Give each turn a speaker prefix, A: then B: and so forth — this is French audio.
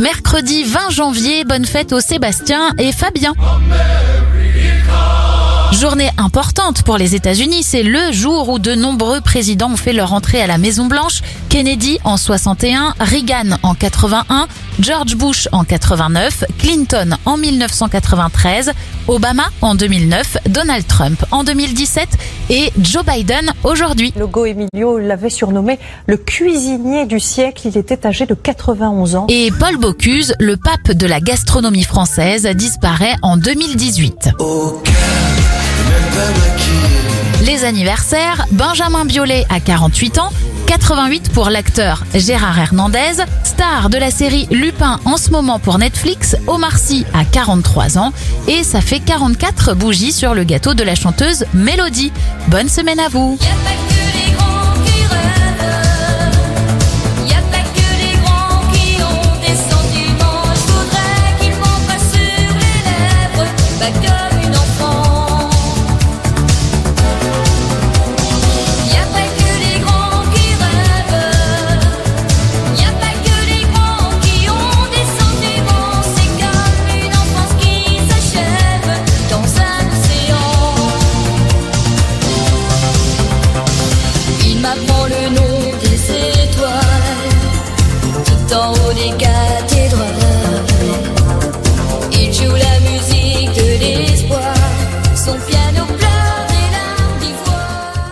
A: mercredi 20 janvier. Bonne fête aux Sébastien et Fabien. Journée importante pour les États-Unis, c'est le jour où de nombreux présidents ont fait leur entrée à la Maison Blanche. Kennedy en 61, Reagan en 81, George Bush en 89, Clinton en 1993, Obama en 2009, Donald Trump en 2017 et Joe Biden aujourd'hui.
B: Logo Emilio l'avait surnommé le cuisinier du siècle. Il était âgé de 91 ans.
A: Et Paul Bocuse, le pape de la gastronomie française, disparaît en 2018. Les anniversaires, Benjamin Biolay à 48 ans, 88 pour l'acteur Gérard Hernandez, star de la série Lupin en ce moment pour Netflix, Omar Sy à 43 ans, et ça fait 44 bougies sur le gâteau de la chanteuse Mélodie. Bonne semaine à vous.
C: Que les grands apprend le nom des étoiles, tout en haut des cathédrales. Il joue